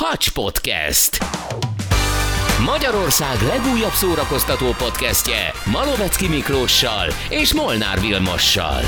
Hacs Podcast. Magyarország legújabb szórakoztató podcastje Malovecki Miklóssal és Molnár Vilmossal.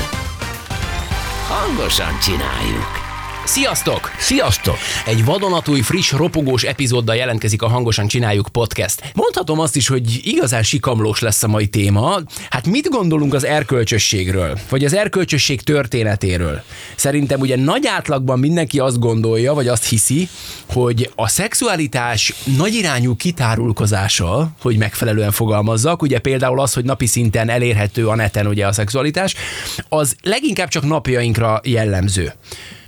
Hangosan csináljuk! Sziasztok! Sziasztok! Egy vadonatúj, friss, ropogós epizóddal jelentkezik a Hangosan Csináljuk podcast. Mondhatom azt is, hogy igazán sikamlós lesz a mai téma. Hát mit gondolunk az erkölcsösségről? Vagy az erkölcsösség történetéről? Szerintem ugye nagy átlagban mindenki azt gondolja, vagy azt hiszi, hogy a szexualitás nagyirányú kitárulkozása, hogy megfelelően fogalmazzak, ugye például az, hogy napi szinten elérhető a neten ugye a szexualitás, az leginkább csak napjainkra jellemző.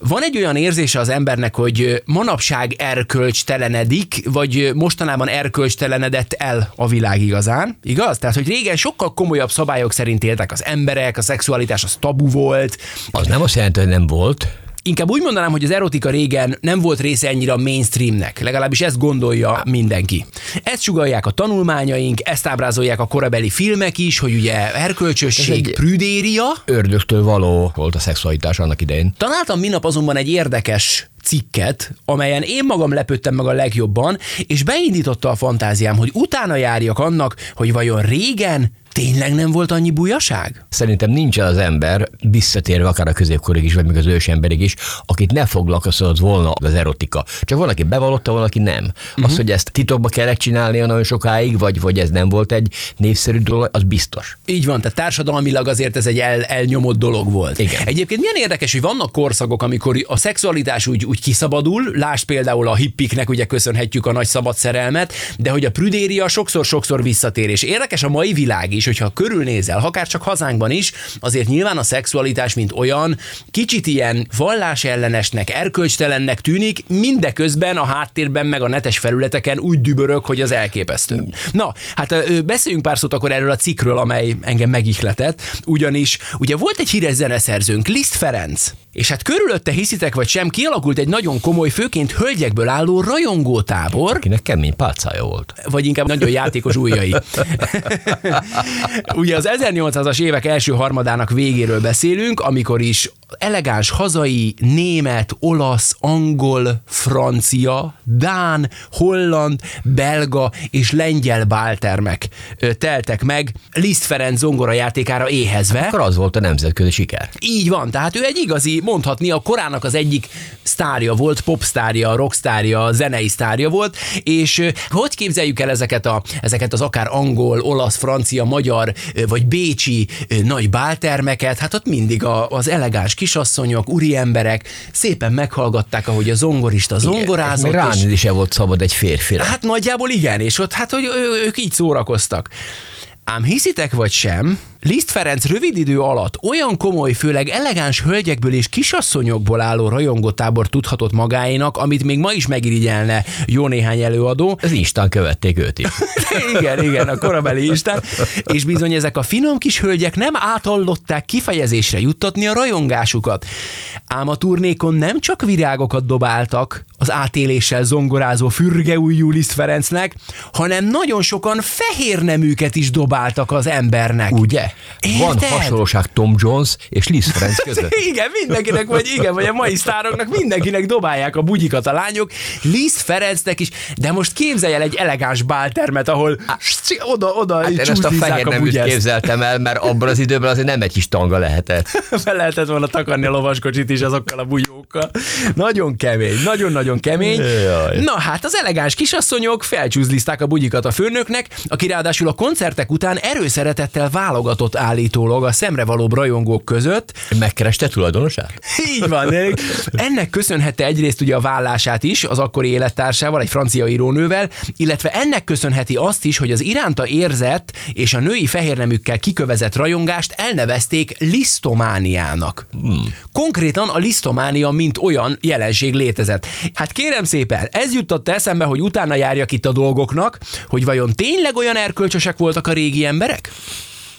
Van egy olyan érzése az embernek, hogy manapság erkölcstelenedik, vagy mostanában erkölcstelenedett el a világ igazán, igaz? Tehát, hogy régen sokkal komolyabb szabályok szerint éltek az emberek, a szexualitás az tabu volt. Az nem azt jelenti, hogy nem volt. Inkább úgy mondanám, hogy az erotika régen nem volt része ennyire a mainstreamnek, legalábbis ezt gondolja mindenki. Ezt sugalják a tanulmányaink, ezt ábrázolják a korabeli filmek is, hogy ugye erkölcsösség, prüdéria. Ördögtől való volt a szexualitás annak idején. Találtam minap azonban egy érdekes cikket, amelyen én magam lepődtem meg a legjobban, és beindította a fantáziám, hogy utána járjak annak, hogy vajon régen tényleg nem volt annyi bujaság? Szerintem nincs az ember, visszatérve akár a középkorig is, vagy még az ős emberig is, akit ne foglalkozott volna az erotika. Csak van, aki bevallotta, van, aki nem. Uh-huh. Az, hogy ezt titokba kellett csinálni nagyon sokáig, vagy, vagy ez nem volt egy népszerű dolog, az biztos. Így van, tehát társadalmilag azért ez egy el, elnyomott dolog volt. Igen. Egyébként milyen érdekes, hogy vannak korszakok, amikor a szexualitás úgy, úgy kiszabadul, lásd például a hippiknek ugye köszönhetjük a nagy szabad szerelmet, de hogy a prüdéria sokszor-sokszor visszatér, és érdekes a mai világ is, hogyha körülnézel, akár csak hazánkban is, azért nyilván a szexualitás, mint olyan, kicsit ilyen vallás ellenesnek, erkölcstelennek tűnik, mindeközben a háttérben meg a netes felületeken úgy dübörög, hogy az elképesztő. Na, hát beszéljünk pár szót akkor erről a cikkről, amely engem megihletett, ugyanis ugye volt egy híres zeneszerzőnk, Liszt Ferenc, és hát körülötte hiszitek vagy sem, kialakult egy nagyon komoly, főként hölgyekből álló rajongótábor, Akinek kemény pálcája volt. vagy inkább nagyon játékos ujjai. Ugye az 1800-as évek első harmadának végéről beszélünk, amikor is elegáns hazai, német, olasz, angol, francia, dán, holland, belga és lengyel báltermek teltek meg Liszt Ferenc zongorajátékára éhezve. Akkor az volt a nemzetközi siker. Így van, tehát ő egy igazi, mondhatni a korának az egyik sztárja volt, popsztárja, rockstárja, zenei sztárja volt, és hogy képzeljük el ezeket, a, ezeket az akár angol, olasz, francia, magyar vagy bécsi nagy báltermeket, hát ott mindig a, az elegáns kisasszonyok, úriemberek szépen meghallgatták, ahogy a zongorista zongorázott. Még és- is el volt szabad egy férfire. Hát nagyjából igen, és ott hát, hogy ők így szórakoztak. Ám hiszitek vagy sem, Liszt Ferenc rövid idő alatt olyan komoly, főleg elegáns hölgyekből és kisasszonyokból álló rajongótábor tudhatott magáénak, amit még ma is megirigyelne jó néhány előadó. Az Instán követték őt is. igen, igen, a korabeli Isten. És bizony ezek a finom kis hölgyek nem átallották kifejezésre juttatni a rajongásukat. Ám a turnékon nem csak virágokat dobáltak az átéléssel zongorázó fürgeújjú Liszt Ferencnek, hanem nagyon sokan fehér neműket is dobáltak az embernek. Ugye? Van Érted? hasonlóság Tom Jones és Liz Ferenc között. Igen, mindenkinek, vagy igen, vagy a mai sztároknak mindenkinek dobálják a bugyikat a lányok, Liszt Ferencnek is, de most képzelj el egy elegáns báltermet, ahol oda, oda Hát én ezt a fehér neműt bugyeszt. képzeltem el, mert abban az időben azért nem egy kis tanga lehetett. Fel lehetett volna takarni a lovaskocsit is azokkal a bujókkal. Nagyon kemény, nagyon-nagyon kemény. Jaj. Na hát az elegáns kisasszonyok felcsúzlizták a bugyikat a főnöknek, aki ráadásul a koncertek után erőszeretettel válogatott állítólag a szemrevalóbb rajongók között, Megkereste tulajdonosát? így van. Ennek köszönhette egyrészt ugye a vállását is az akkori élettársával, egy francia írónővel, illetve ennek köszönheti azt is, hogy az iránta érzett és a női fehérnemükkel kikövezett rajongást elnevezték lisztomániának. Hmm. Konkrétan a lisztománia mint olyan jelenség létezett. Hát kérem szépen, ez juttatta eszembe, hogy utána járjak itt a dolgoknak, hogy vajon tényleg olyan erkölcsösek voltak a régi emberek?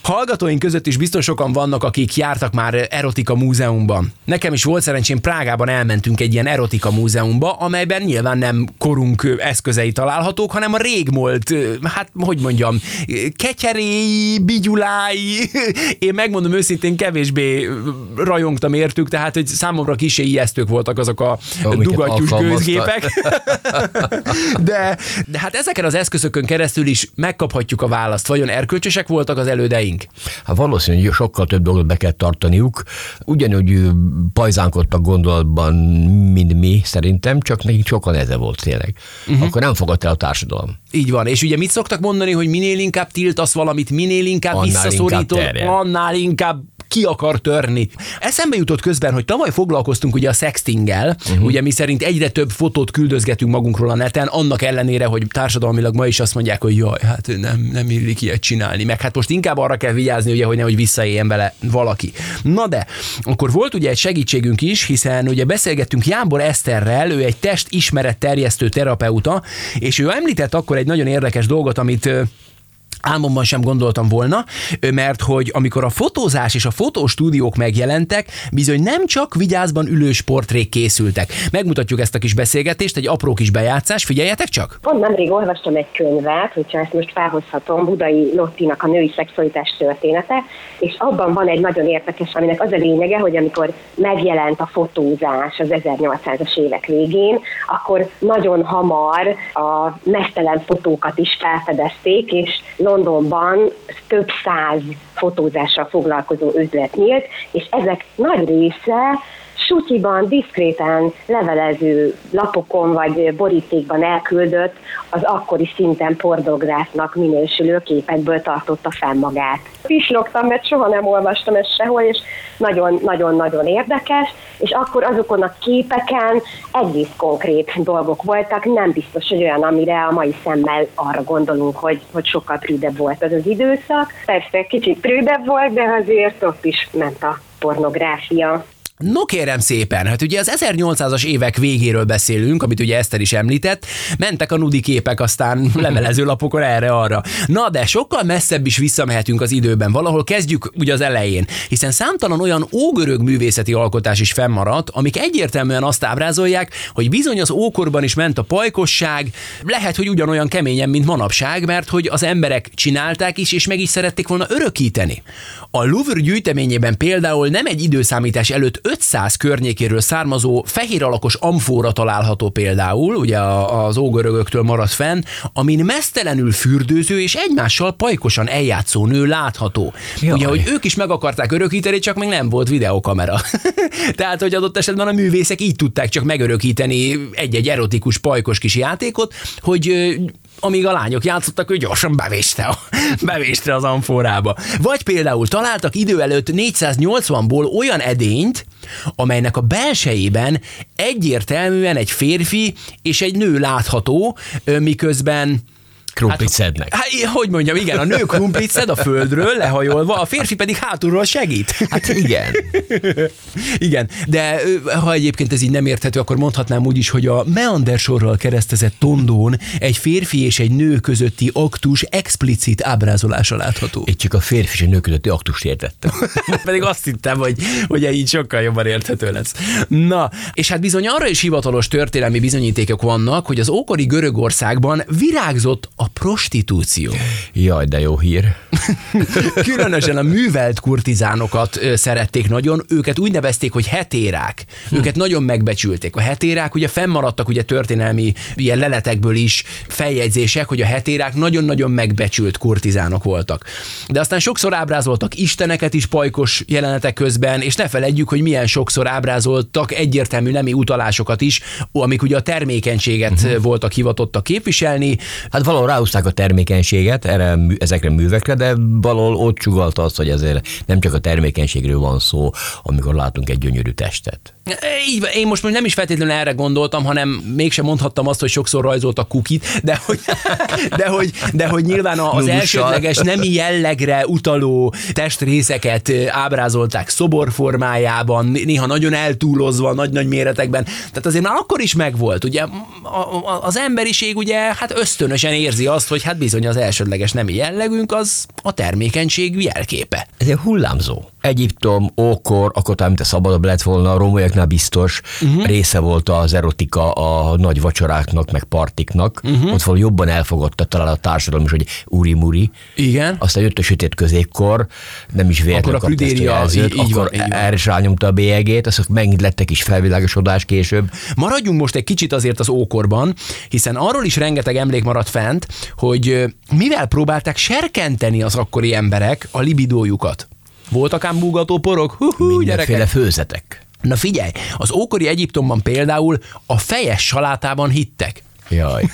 Hallgatóink között is biztos sokan vannak, akik jártak már erotika múzeumban. Nekem is volt szerencsém, Prágában elmentünk egy ilyen erotika múzeumba, amelyben nyilván nem korunk eszközei találhatók, hanem a régmolt, hát hogy mondjam, ketyeréi, bigyulái. Én megmondom őszintén, kevésbé rajongtam értük, tehát hogy számomra kisé ijesztők voltak azok a Amiket dugattyús gőzgépek. De, de hát ezeken az eszközökön keresztül is megkaphatjuk a választ. Vajon erkölcsösek voltak az elődeink? Hát valószínűleg sokkal több dolgot be kell tartaniuk. Ugyanúgy pajzánkodtak gondolatban, mint mi szerintem, csak nekik sokkal nehezebb volt tényleg. Uh-huh. Akkor nem fogadta el a társadalom. Így van. És ugye mit szoktak mondani, hogy minél inkább tiltasz valamit, minél inkább Annál visszaszorítod, inkább terjed. annál inkább ki akar törni. Eszembe jutott közben, hogy tavaly foglalkoztunk ugye a sextinggel, uh-huh. ugye mi szerint egyre több fotót küldözgetünk magunkról a neten, annak ellenére, hogy társadalmilag ma is azt mondják, hogy jaj, hát nem, nem illik ilyet csinálni. Meg hát most inkább arra kell vigyázni, ugye, hogy nehogy visszaéljen vele valaki. Na de, akkor volt ugye egy segítségünk is, hiszen ugye beszélgettünk Jámbor Eszterrel, ő egy test ismeret terjesztő terapeuta, és ő említett akkor egy nagyon érdekes dolgot, amit álmomban sem gondoltam volna, mert hogy amikor a fotózás és a fotostúdiók megjelentek, bizony nem csak vigyázban ülős portrék készültek. Megmutatjuk ezt a kis beszélgetést, egy apró kis bejátszás, figyeljetek csak! Pont nemrég olvastam egy könyvet, hogyha ezt most felhozhatom, Budai Lottinak a női szexualitás története, és abban van egy nagyon érdekes, aminek az a lényege, hogy amikor megjelent a fotózás az 1800-as évek végén, akkor nagyon hamar a mesztelen fotókat is felfedezték, és Londonban több száz fotózással foglalkozó üzlet nyílt, és ezek nagy része sutyiban, diszkréten levelező lapokon vagy borítékban elküldött, az akkori szinten pornográfnak minősülő képekből tartotta fenn magát. Pislogtam, mert soha nem olvastam ezt sehol, és nagyon-nagyon-nagyon érdekes, és akkor azokon a képeken egész konkrét dolgok voltak, nem biztos, hogy olyan, amire a mai szemmel arra gondolunk, hogy, hogy sokkal prűdebb volt az az időszak. Persze kicsit prűdebb volt, de azért ott is ment a pornográfia. No kérem szépen, hát ugye az 1800-as évek végéről beszélünk, amit ugye Eszter is említett, mentek a nudi képek aztán levelező lapokon erre-arra. Na de sokkal messzebb is visszamehetünk az időben, valahol kezdjük ugye az elején, hiszen számtalan olyan ógörög művészeti alkotás is fennmaradt, amik egyértelműen azt ábrázolják, hogy bizony az ókorban is ment a pajkosság, lehet, hogy ugyanolyan keményen, mint manapság, mert hogy az emberek csinálták is, és meg is szerették volna örökíteni. A Louvre gyűjteményében például nem egy időszámítás előtt 500 környékéről származó fehér alakos amfóra található például, ugye az ógörögöktől maradt fenn, amin mesztelenül fürdőző és egymással pajkosan eljátszó nő látható. Jaj. Ugye, hogy ők is meg akarták örökíteni, csak még nem volt videokamera. Tehát, hogy adott esetben a művészek így tudták csak megörökíteni egy-egy erotikus pajkos kis játékot, hogy amíg a lányok játszottak, ő gyorsan bevéste, a, bevéste az amforába. Vagy például találtak idő előtt 480-ból olyan edényt, amelynek a belsejében egyértelműen egy férfi és egy nő látható, miközben Krumplit szednek. Hát, hogy mondjam, igen, a nő krumplit szed a földről lehajolva, a férfi pedig hátulról segít. Hát igen. Igen, de ha egyébként ez így nem érthető, akkor mondhatnám úgy is, hogy a Meander sorral keresztezett tondón egy férfi és egy nő közötti aktus explicit ábrázolása látható. Én csak a férfi és a nő közötti aktust értettem. Pedig azt hittem, hogy, hogy így sokkal jobban érthető lesz. Na, és hát bizony arra is hivatalos történelmi bizonyítékok vannak, hogy az ókori Görögországban virágzott a prostitúció. Jaj, de jó hír. Különösen a művelt kurtizánokat szerették nagyon, őket úgy nevezték, hogy hetérák. Őket nagyon megbecsülték. A hetérák ugye fennmaradtak ugye történelmi ilyen leletekből is feljegyzések, hogy a hetérák nagyon-nagyon megbecsült kurtizánok voltak. De aztán sokszor ábrázoltak isteneket is pajkos jelenetek közben, és ne feledjük, hogy milyen sokszor ábrázoltak egyértelmű nemi utalásokat is, amik ugye a termékenységet uh-huh. voltak hivatottak képviselni, Hát valahol ráhúzták a termékenységet erre, ezekre művekre, de valahol ott csugalta azt, hogy ezért nem csak a termékenységről van szó, amikor látunk egy gyönyörű testet. Így, én most nem is feltétlenül erre gondoltam, hanem mégsem mondhattam azt, hogy sokszor rajzoltak kukit, de hogy, de hogy, de hogy nyilván az Nudussal. elsődleges nemi jellegre utaló testrészeket ábrázolták szobor formájában, néha nagyon eltúlozva, nagy-nagy méretekben. Tehát azért már akkor is megvolt. Ugye a- a- az emberiség ugye hát ösztönösen érzi azt, hogy hát bizony az elsődleges nemi jellegünk az a termékenység jelképe. Ez egy hullámzó. Egyiptom, ókor, akkor talán, mint a szabadabb lett volna, a rómaiaknál biztos, uh-huh. része volt az erotika a nagy vacsoráknak, meg partiknak. Uh-huh. Ott valahol jobban elfogadta talán a társadalom is, hogy úri-muri. Igen. Aztán jött a sötét középkor, nem is véletlenül Akkor a ezt Prüdéria, jelzőt, így- így akkor van. erre is rányomta a bélyegét, azok megint lettek is felvilágosodás később. Maradjunk most egy kicsit azért az ókorban, hiszen arról is rengeteg emlék maradt fent, hogy mivel próbálták serkenteni az akkori emberek a libidójukat. Voltak ám búgató porok? Hú-hú, Mindenféle gyerekek. főzetek. Na figyelj, az ókori Egyiptomban például a fejes salátában hittek. Jaj.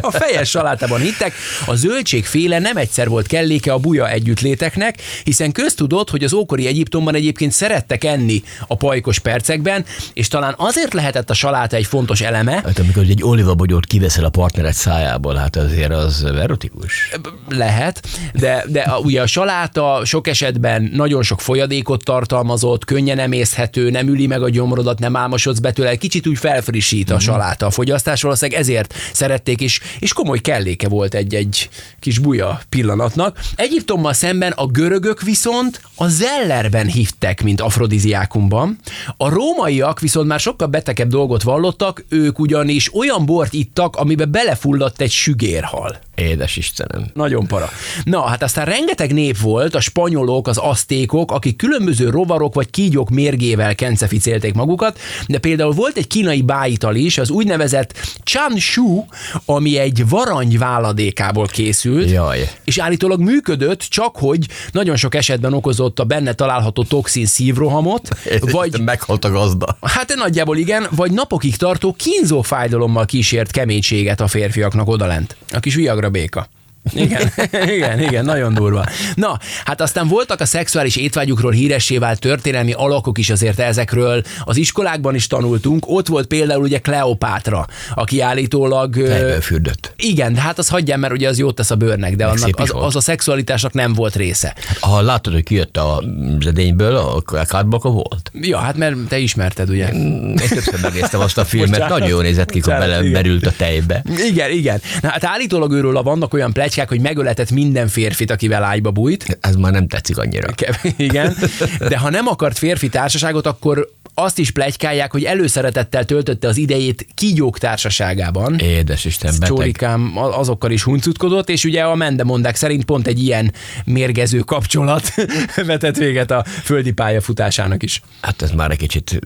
A fejes salátában hittek, a zöldségféle nem egyszer volt kelléke a buja együttléteknek, hiszen köztudott, hogy az ókori Egyiptomban egyébként szerettek enni a pajkos percekben, és talán azért lehetett a saláta egy fontos eleme, Hát amikor egy olivabogyót kiveszel a partnered szájából, hát azért az erotikus. lehet, de, de a, ugye a saláta sok esetben nagyon sok folyadékot tartalmazott, könnyen emészhető, nem üli meg a gyomrodat, nem álmosodsz be tőle, kicsit úgy felfrissít a saláta a fogyasztás, valószínűleg ezért szerették is, és komoly kelléke volt egy-egy kis buja pillanatnak. Egyiptommal szemben a görögök viszont a zellerben hívtek, mint afrodiziákumban. A rómaiak viszont már sokkal betegebb dolgot vallottak, ők ugyanis olyan bort ittak, amiben belefulladt egy sügérhal. Édes Istenem. Nagyon para. Na, hát aztán rengeteg nép volt, a spanyolok, az asztékok, akik különböző rovarok vagy kígyók mérgével kenceficélték magukat, de például volt egy kínai bájital is, az úgynevezett chan shu, ami egy varangy váladékából készült, Jaj. és állítólag működött, csak hogy nagyon sok esetben okozott a benne található toxin szívrohamot, vagy Meghalt a gazda. Hát nagyjából igen, vagy napokig tartó kínzó fájdalommal kísért keménységet a férfiaknak odalent. A kis viagra béka. Igen, igen, igen, nagyon durva. Na, hát aztán voltak a szexuális étvágyukról híressé vált történelmi alakok is azért ezekről. Az iskolákban is tanultunk. Ott volt például ugye Kleopátra, aki állítólag... ö, Fejben fürdött. igen, de hát az hagyján, mert ugye az jót tesz a bőrnek, de Meg annak az, az a szexualitásnak nem volt része. Ha látod, hogy kijött a zedényből, a kádba, akkor volt. Ja, hát mert te ismerted, ugye? Én többször megnéztem azt a filmet, Bocsánat. nagyon jól nézett ki, amikor Bocsánat, bele, igen. berült a tejbe. Igen, igen. Na, hát állítólag őről vannak olyan plegykák, hogy megöletett minden férfit, akivel ágyba bújt. Ez már nem tetszik annyira. Igen. De ha nem akart férfi társaságot, akkor azt is plegykálják, hogy előszeretettel töltötte az idejét kígyók társaságában. Édes Isten, beteg. Csórikám azokkal is huncutkodott, és ugye a mendemondák szerint pont egy ilyen mérgező kapcsolat vetett véget a földi pályafutásának is. Hát ez már egy kicsit...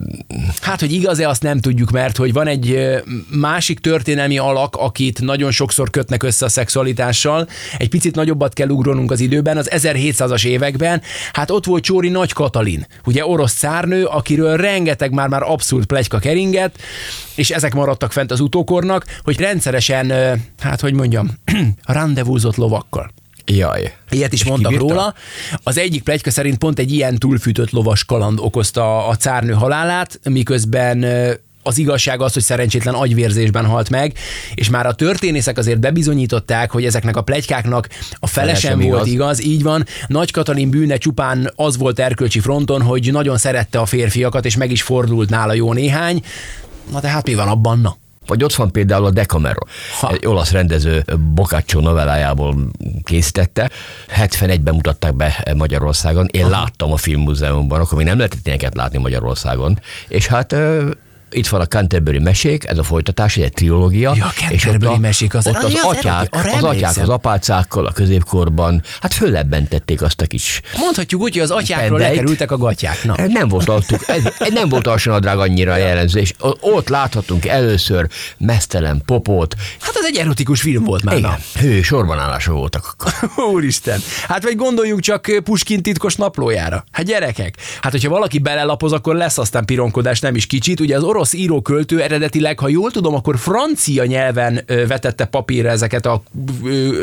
Hát, hogy igaz-e, azt nem tudjuk, mert hogy van egy másik történelmi alak, akit nagyon sokszor kötnek össze a szexualitással. Egy picit nagyobbat kell ugronunk az időben, az 1700-as években. Hát ott volt Csóri Nagy Katalin, ugye orosz szárnő, akiről rengeteg már-már abszurd plegyka keringet, és ezek maradtak fent az utókornak, hogy rendszeresen, hát hogy mondjam, rendezvúzott lovakkal. Jaj. Ilyet is És mondtak kibírta? róla. Az egyik plegyka szerint pont egy ilyen túlfűtött lovas kaland okozta a cárnő halálát, miközben az igazság az, hogy szerencsétlen agyvérzésben halt meg, és már a történészek azért bebizonyították, hogy ezeknek a plegykáknak a fele sem volt igaz. igaz, így van. Nagy Katalin bűne csupán az volt erkölcsi fronton, hogy nagyon szerette a férfiakat, és meg is fordult nála jó néhány. Na de hát mi van abban, na? Vagy ott van például a Decameron, Ha. egy olasz rendező Boccaccio novellájából készítette. 71-ben mutatták be Magyarországon. Én Aha. láttam a filmmúzeumban, akkor még nem lehetett ilyeneket látni Magyarországon. És hát itt van a Canterbury mesék, ez a folytatás, ez egy trilógia. Ja, Canterbury ott a, mesék, az- ott az- az, az atyák, arra az atyák az apácákkal a középkorban, hát fölebbentették azt a kis Mondhatjuk úgy, hogy az atyákról Pendeit. lekerültek a gatyák. Na. nem volt altuk, ez, nem volt alsónadrág annyira jellemző, és ott láthatunk először mesztelen popót, Hát az egy erotikus film volt már. Na. igen, hő, sorbanállások voltak. Úristen. Hát vagy gondoljunk csak Puskin titkos naplójára. Hát gyerekek, hát hogyha valaki belelapoz, akkor lesz aztán pironkodás nem is kicsit. Ugye az orosz íróköltő eredetileg, ha jól tudom, akkor francia nyelven vetette papírra ezeket a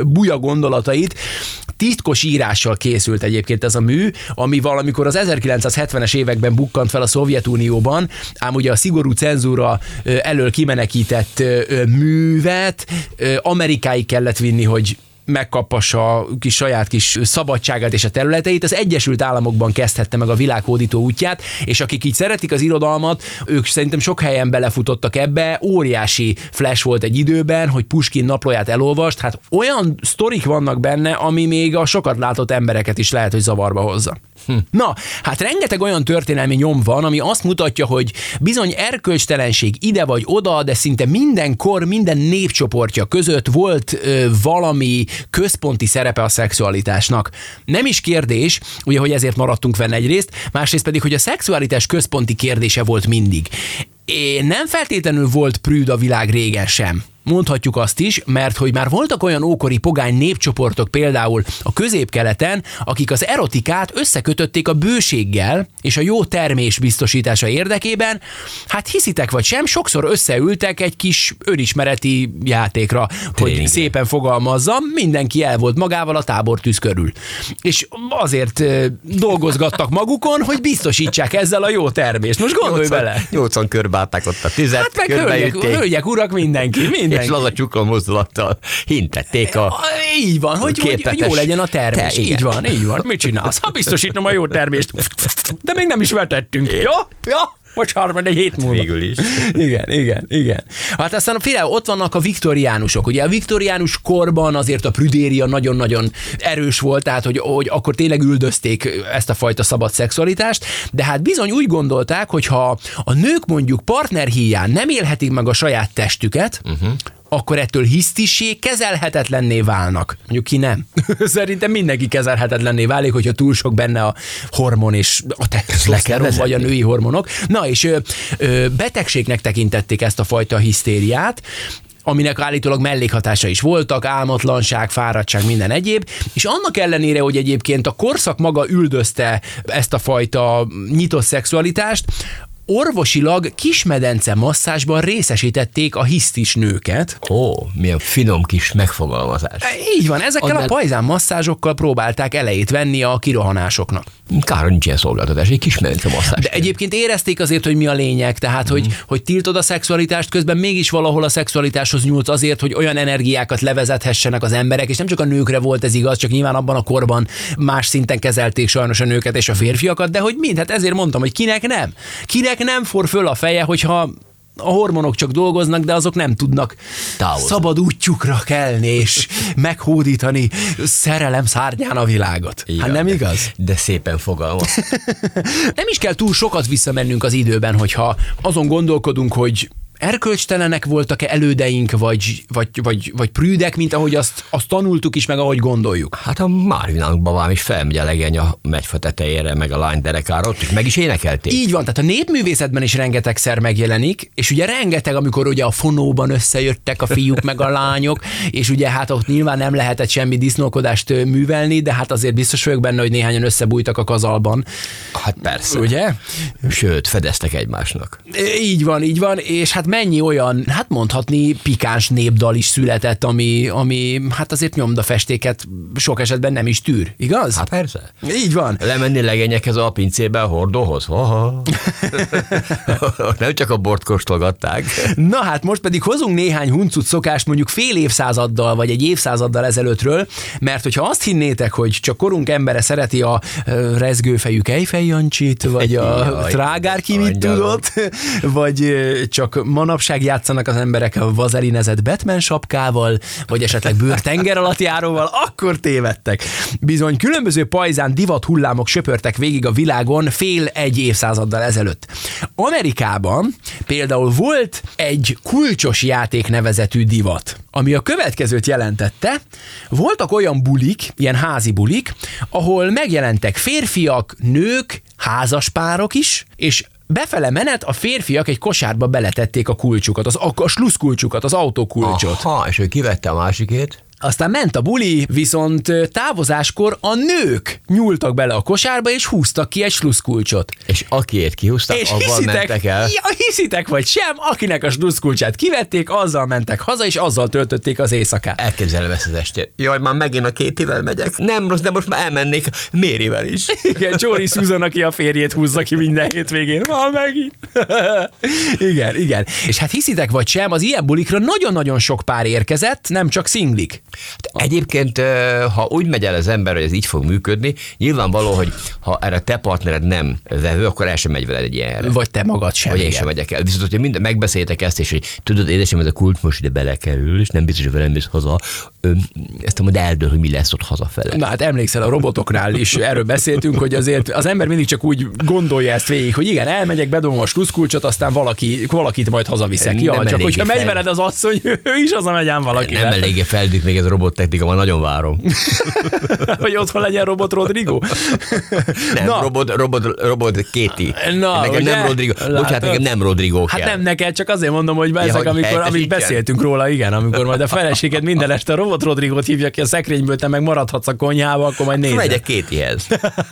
buja gondolatait. titkos írással készült egyébként ez a mű, ami valamikor az 1970-es években bukkant fel a Szovjetunióban, ám ugye a szigorú cenzúra elől kimenekített művet Amerikáig kellett vinni, hogy megkapassa a kis saját kis szabadságát és a területeit, az Egyesült Államokban kezdhette meg a világhódító útját, és akik így szeretik az irodalmat, ők szerintem sok helyen belefutottak ebbe, óriási flash volt egy időben, hogy Puskin naplóját elolvast, hát olyan sztorik vannak benne, ami még a sokat látott embereket is lehet, hogy zavarba hozza. Hm. Na, hát rengeteg olyan történelmi nyom van, ami azt mutatja, hogy bizony erkölcstelenség ide vagy oda, de szinte minden kor, minden népcsoportja között volt ö, valami központi szerepe a szexualitásnak. Nem is kérdés, ugye, hogy ezért maradtunk fenn egyrészt, másrészt pedig, hogy a szexualitás központi kérdése volt mindig. É, nem feltétlenül volt prűd a világ régen sem. Mondhatjuk azt is, mert hogy már voltak olyan ókori pogány népcsoportok például a középkeleten, akik az erotikát összekötötték a bőséggel és a jó termés biztosítása érdekében, hát hiszitek vagy sem, sokszor összeültek egy kis önismereti játékra, hogy Tényleg. szépen fogalmazzam, mindenki el volt magával a tábortűz körül. És azért dolgozgattak magukon, hogy biztosítsák ezzel a jó termést. Most gondolj bele! Nyolcan körbálták ott a tüzet, Hát meg hölgyek, hölgyek, urak, mindenki, mindenki. És laza csukla mozdulattal hintették a... Így van, hogy, hogy jó legyen a termés. Te, így van, így van. Mit csinálsz? Ha biztosítom a jó termést. De még nem is vetettünk. Jó? Jó? Most harmad egy hét múlva. Végül is. Igen, igen, igen. Hát aztán figyelj, ott vannak a viktoriánusok. Ugye a viktoriánus korban azért a prüdéria nagyon-nagyon erős volt, tehát hogy, hogy akkor tényleg üldözték ezt a fajta szabad szexualitást, de hát bizony úgy gondolták, hogy ha a nők mondjuk partner híján nem élhetik meg a saját testüket, uh-huh akkor ettől hisztissé kezelhetetlenné válnak. Mondjuk ki nem. Szerintem mindenki kezelhetetlenné válik, hogyha túl sok benne a hormon és a testoszteron vezetni. vagy a női hormonok. Na és ö, ö, betegségnek tekintették ezt a fajta hisztériát, aminek állítólag mellékhatása is voltak, álmatlanság, fáradtság, minden egyéb, és annak ellenére, hogy egyébként a korszak maga üldözte ezt a fajta nyitott szexualitást, orvosilag kismedence masszásban részesítették a hisztis nőket. Ó, milyen finom kis megfogalmazás. Így van, ezekkel Annál- a pajzán masszázsokkal próbálták elejét venni a kirohanásoknak. Kár, nincs ilyen szolgáltatás, egy kis medence De egyébként érezték azért, hogy mi a lényeg, tehát hogy, Mhm. hogy tiltod a szexualitást, közben mégis valahol a szexualitáshoz nyúlsz azért, hogy olyan energiákat levezethessenek az emberek, és nem csak a nőkre volt ez igaz, csak nyilván abban a korban más szinten kezelték sajnos a nőket és a férfiakat, de hogy mind, hát ezért mondtam, hogy kinek nem. Kinek nem for föl a feje, hogyha a hormonok csak dolgoznak, de azok nem tudnak Távozni. szabad útjukra kelni és meghódítani szerelem szárnyán a világot. Hát nem igaz? De szépen fogalmaz. Nem is kell túl sokat visszamennünk az időben, hogyha azon gondolkodunk, hogy erkölcstelenek voltak-e elődeink, vagy, vagy, vagy, vagy prűdek, mint ahogy azt, azt tanultuk is, meg ahogy gondoljuk. Hát a Márvinánkban valami is felmegy a legeny a megyfa tetejére, meg a lány derekára, ott is meg is énekelték. Így van, tehát a népművészetben is rengetegszer megjelenik, és ugye rengeteg, amikor ugye a fonóban összejöttek a fiúk meg a lányok, és ugye hát ott nyilván nem lehetett semmi disznókodást művelni, de hát azért biztos vagyok benne, hogy néhányan összebújtak a kazalban, Hát persze. ugye? Sőt, fedeztek egymásnak. Így van, így van, és hát mennyi olyan, hát mondhatni pikáns népdal is született, ami, ami hát azért nyomdafestéket sok esetben nem is tűr, igaz? Hát persze. így van. Lemenni legenyekhez a pincébe a hordóhoz? Nem csak a bort kóstolgatták. Na hát most pedig hozunk néhány huncut szokást mondjuk fél évszázaddal vagy egy évszázaddal ezelőttről, mert hogyha azt hinnétek, hogy csak korunk embere szereti a rezgőfejű Kejfej Jancsit, vagy a Trágár ki mit angyalom. tudott, vagy csak manapság játszanak az emberek a vazelinezett Batman sapkával, vagy esetleg bőr tenger alatt járóval, akkor tévedtek. Bizony különböző pajzán divat hullámok söpörtek végig a világon fél egy évszázaddal ezelőtt. Amerikában például volt egy kulcsos játék nevezetű divat, ami a következőt jelentette. Voltak olyan bulik, ilyen házi bulik, ahol megjelentek férfiak, nők, házaspárok is, és befele menet a férfiak egy kosárba beletették a kulcsukat, az, a, a sluszkulcsukat, az autókulcsot. Aha, és ő kivette a másikét. Aztán ment a buli, viszont távozáskor a nők nyúltak bele a kosárba, és húztak ki egy sluszkulcsot. És akiért kihúztak, És avval mentek el. ja, hiszitek vagy sem, akinek a sluszkulcsát kivették, azzal mentek haza, és azzal töltötték az éjszakát. Elképzelem ezt az estét. Jaj, már megint a kétivel megyek. Nem rossz, de most már elmennék Mérivel is. Igen, Jory Susan, aki a férjét húzza ki minden hétvégén. Van megint. igen, igen. És hát hiszitek vagy sem, az ilyen bulikra nagyon-nagyon sok pár érkezett, nem csak szinglik. Egyébként, ö, ha úgy megy el az ember, hogy ez így fog működni, nyilvánvaló, hogy ha erre te partnered nem vevő, akkor el sem megy veled egy ilyenre. Vagy te magad sem. Vagy én sem megyek el. Viszont, hogyha mind megbeszéltek ezt, és hogy tudod, édesem, ez a kult most ide belekerül, és nem biztos, hogy velem mész haza, ezt majd eldől, hogy mi lesz ott hazafele. Na hát emlékszel, a robotoknál is erről beszéltünk, hogy azért az ember mindig csak úgy gondolja ezt végig, hogy igen, elmegyek, bedobom a sluszkulcsot, aztán valaki, valakit majd hazaviszek. Ja, csak hogyha megy veled az asszony, ő is hazamegy ám valaki. Nem eléggé feldük még ez a robottechnika, már nagyon várom. hogy otthon legyen robot Rodrigo. Nem, Na. robot, robot, robot Kéti. Na, nekem ugye? nem Rodrigo. Bocsánat, nekem nem Rodrigo Hát kell. nem neked, csak azért mondom, hogy ezek, hogy amikor, helyettesítsen? beszéltünk róla, igen, amikor majd a feleséged minden este a robot Rodrigót hívja ki a szekrényből, te meg maradhatsz a konyhába, akkor majd nézd. Megyek Kétihez.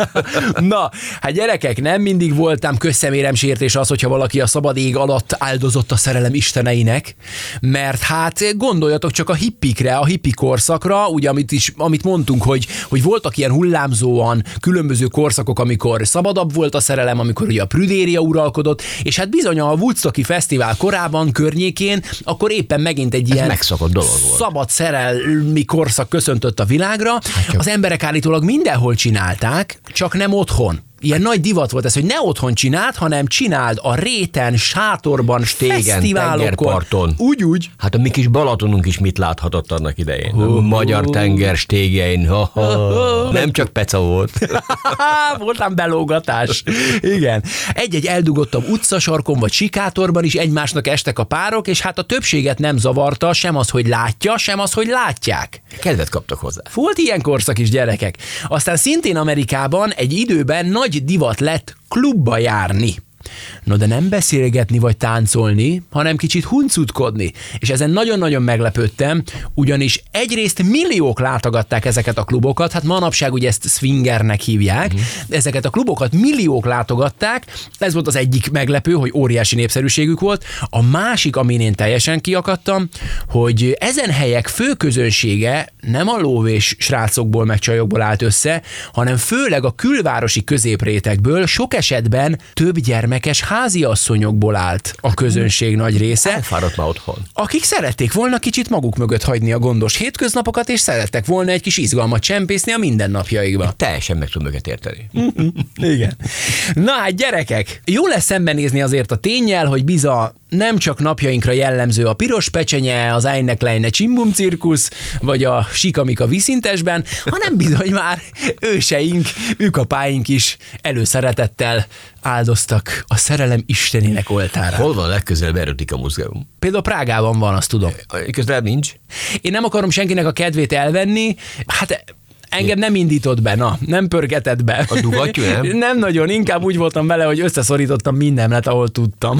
Na, hát gyerekek, nem mindig voltam közszemérem sértés az, hogyha valaki a szabad ég alatt áldozott a szerelem isteneinek, mert hát gondoljatok csak a hippikre, a hippi korszakra, ugye amit is, amit mondtunk, hogy, hogy voltak ilyen hullámzóan különböző korszakok, amikor szabadabb volt a szerelem, amikor ugye a prüdéria uralkodott, és hát bizony a Woodstocki Fesztivál korában, környékén, akkor éppen megint egy ilyen megszokott dolog volt. szabad szerelmi korszak köszöntött a világra. csak- Az emberek állítólag mindenhol csinálták, csak nem otthon. Ilyen nagy divat volt ez, hogy ne otthon csináld, hanem csináld a réten, sátorban, Stégen, fesztiválokon. tengerparton. Úgy, úgy. Hát a mi kis Balatonunk is mit láthatott annak idején. A magyar tenger stégein. Ha, ha. Nem csak peca volt. Voltam belógatás. Igen. Egy-egy eldugottabb utcasarkon vagy sikátorban is egymásnak estek a párok, és hát a többséget nem zavarta sem az, hogy látja, sem az, hogy látják. Kedvet kaptak hozzá. Volt ilyen korszak is, gyerekek. Aztán szintén Amerikában egy időben nagy divat lett klubba járni. No de nem beszélgetni vagy táncolni, hanem kicsit huncutkodni. És ezen nagyon-nagyon meglepődtem, ugyanis egyrészt milliók látogatták ezeket a klubokat, hát manapság ugye ezt swingernek hívják, uh-huh. ezeket a klubokat milliók látogatták, ez volt az egyik meglepő, hogy óriási népszerűségük volt. A másik, amin én teljesen kiakadtam, hogy ezen helyek fő közönsége nem a lóvés srácokból meg csajokból állt össze, hanem főleg a külvárosi középrétekből, sok esetben több gyermekes háziasszonyokból állt a közönség nagy része, Elfáradt már otthon. akik szerették volna kicsit maguk mögött hagyni a gondos hétköznapokat, és szerettek volna egy kis izgalmat csempészni a mindennapjaikba. Teljesen meg tudom őket érteni. Igen. Na hát gyerekek, jó lesz szembenézni azért a tényel, hogy biza nem csak napjainkra jellemző a piros pecsenye, az Einek Leine Csimbum cirkusz, vagy a Sikamika viszintesben, hanem bizony már őseink, műkapáink is előszeretettel áldoztak a szerelem istenének oltára. Hol van a legközelebb erotika múzeum? Például Prágában van, azt tudom. Közelebb nincs. Én nem akarom senkinek a kedvét elvenni, hát engem nem indított be, na, nem pörgetett be. A dugattyú, nem? Nem nagyon, inkább úgy voltam vele, hogy összeszorítottam mindenet, ahol tudtam.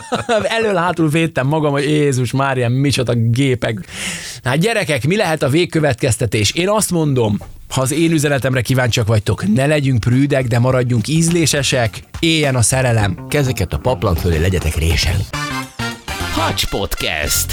Elől-hátul védtem magam, hogy Jézus Mária, micsoda gépek. Hát gyerekek, mi lehet a végkövetkeztetés? Én azt mondom, ha az én üzenetemre kíváncsiak vagytok, ne legyünk prűdek, de maradjunk ízlésesek, éljen a szerelem. Kezeket a paplan fölé legyetek résen. Hacs Podcast.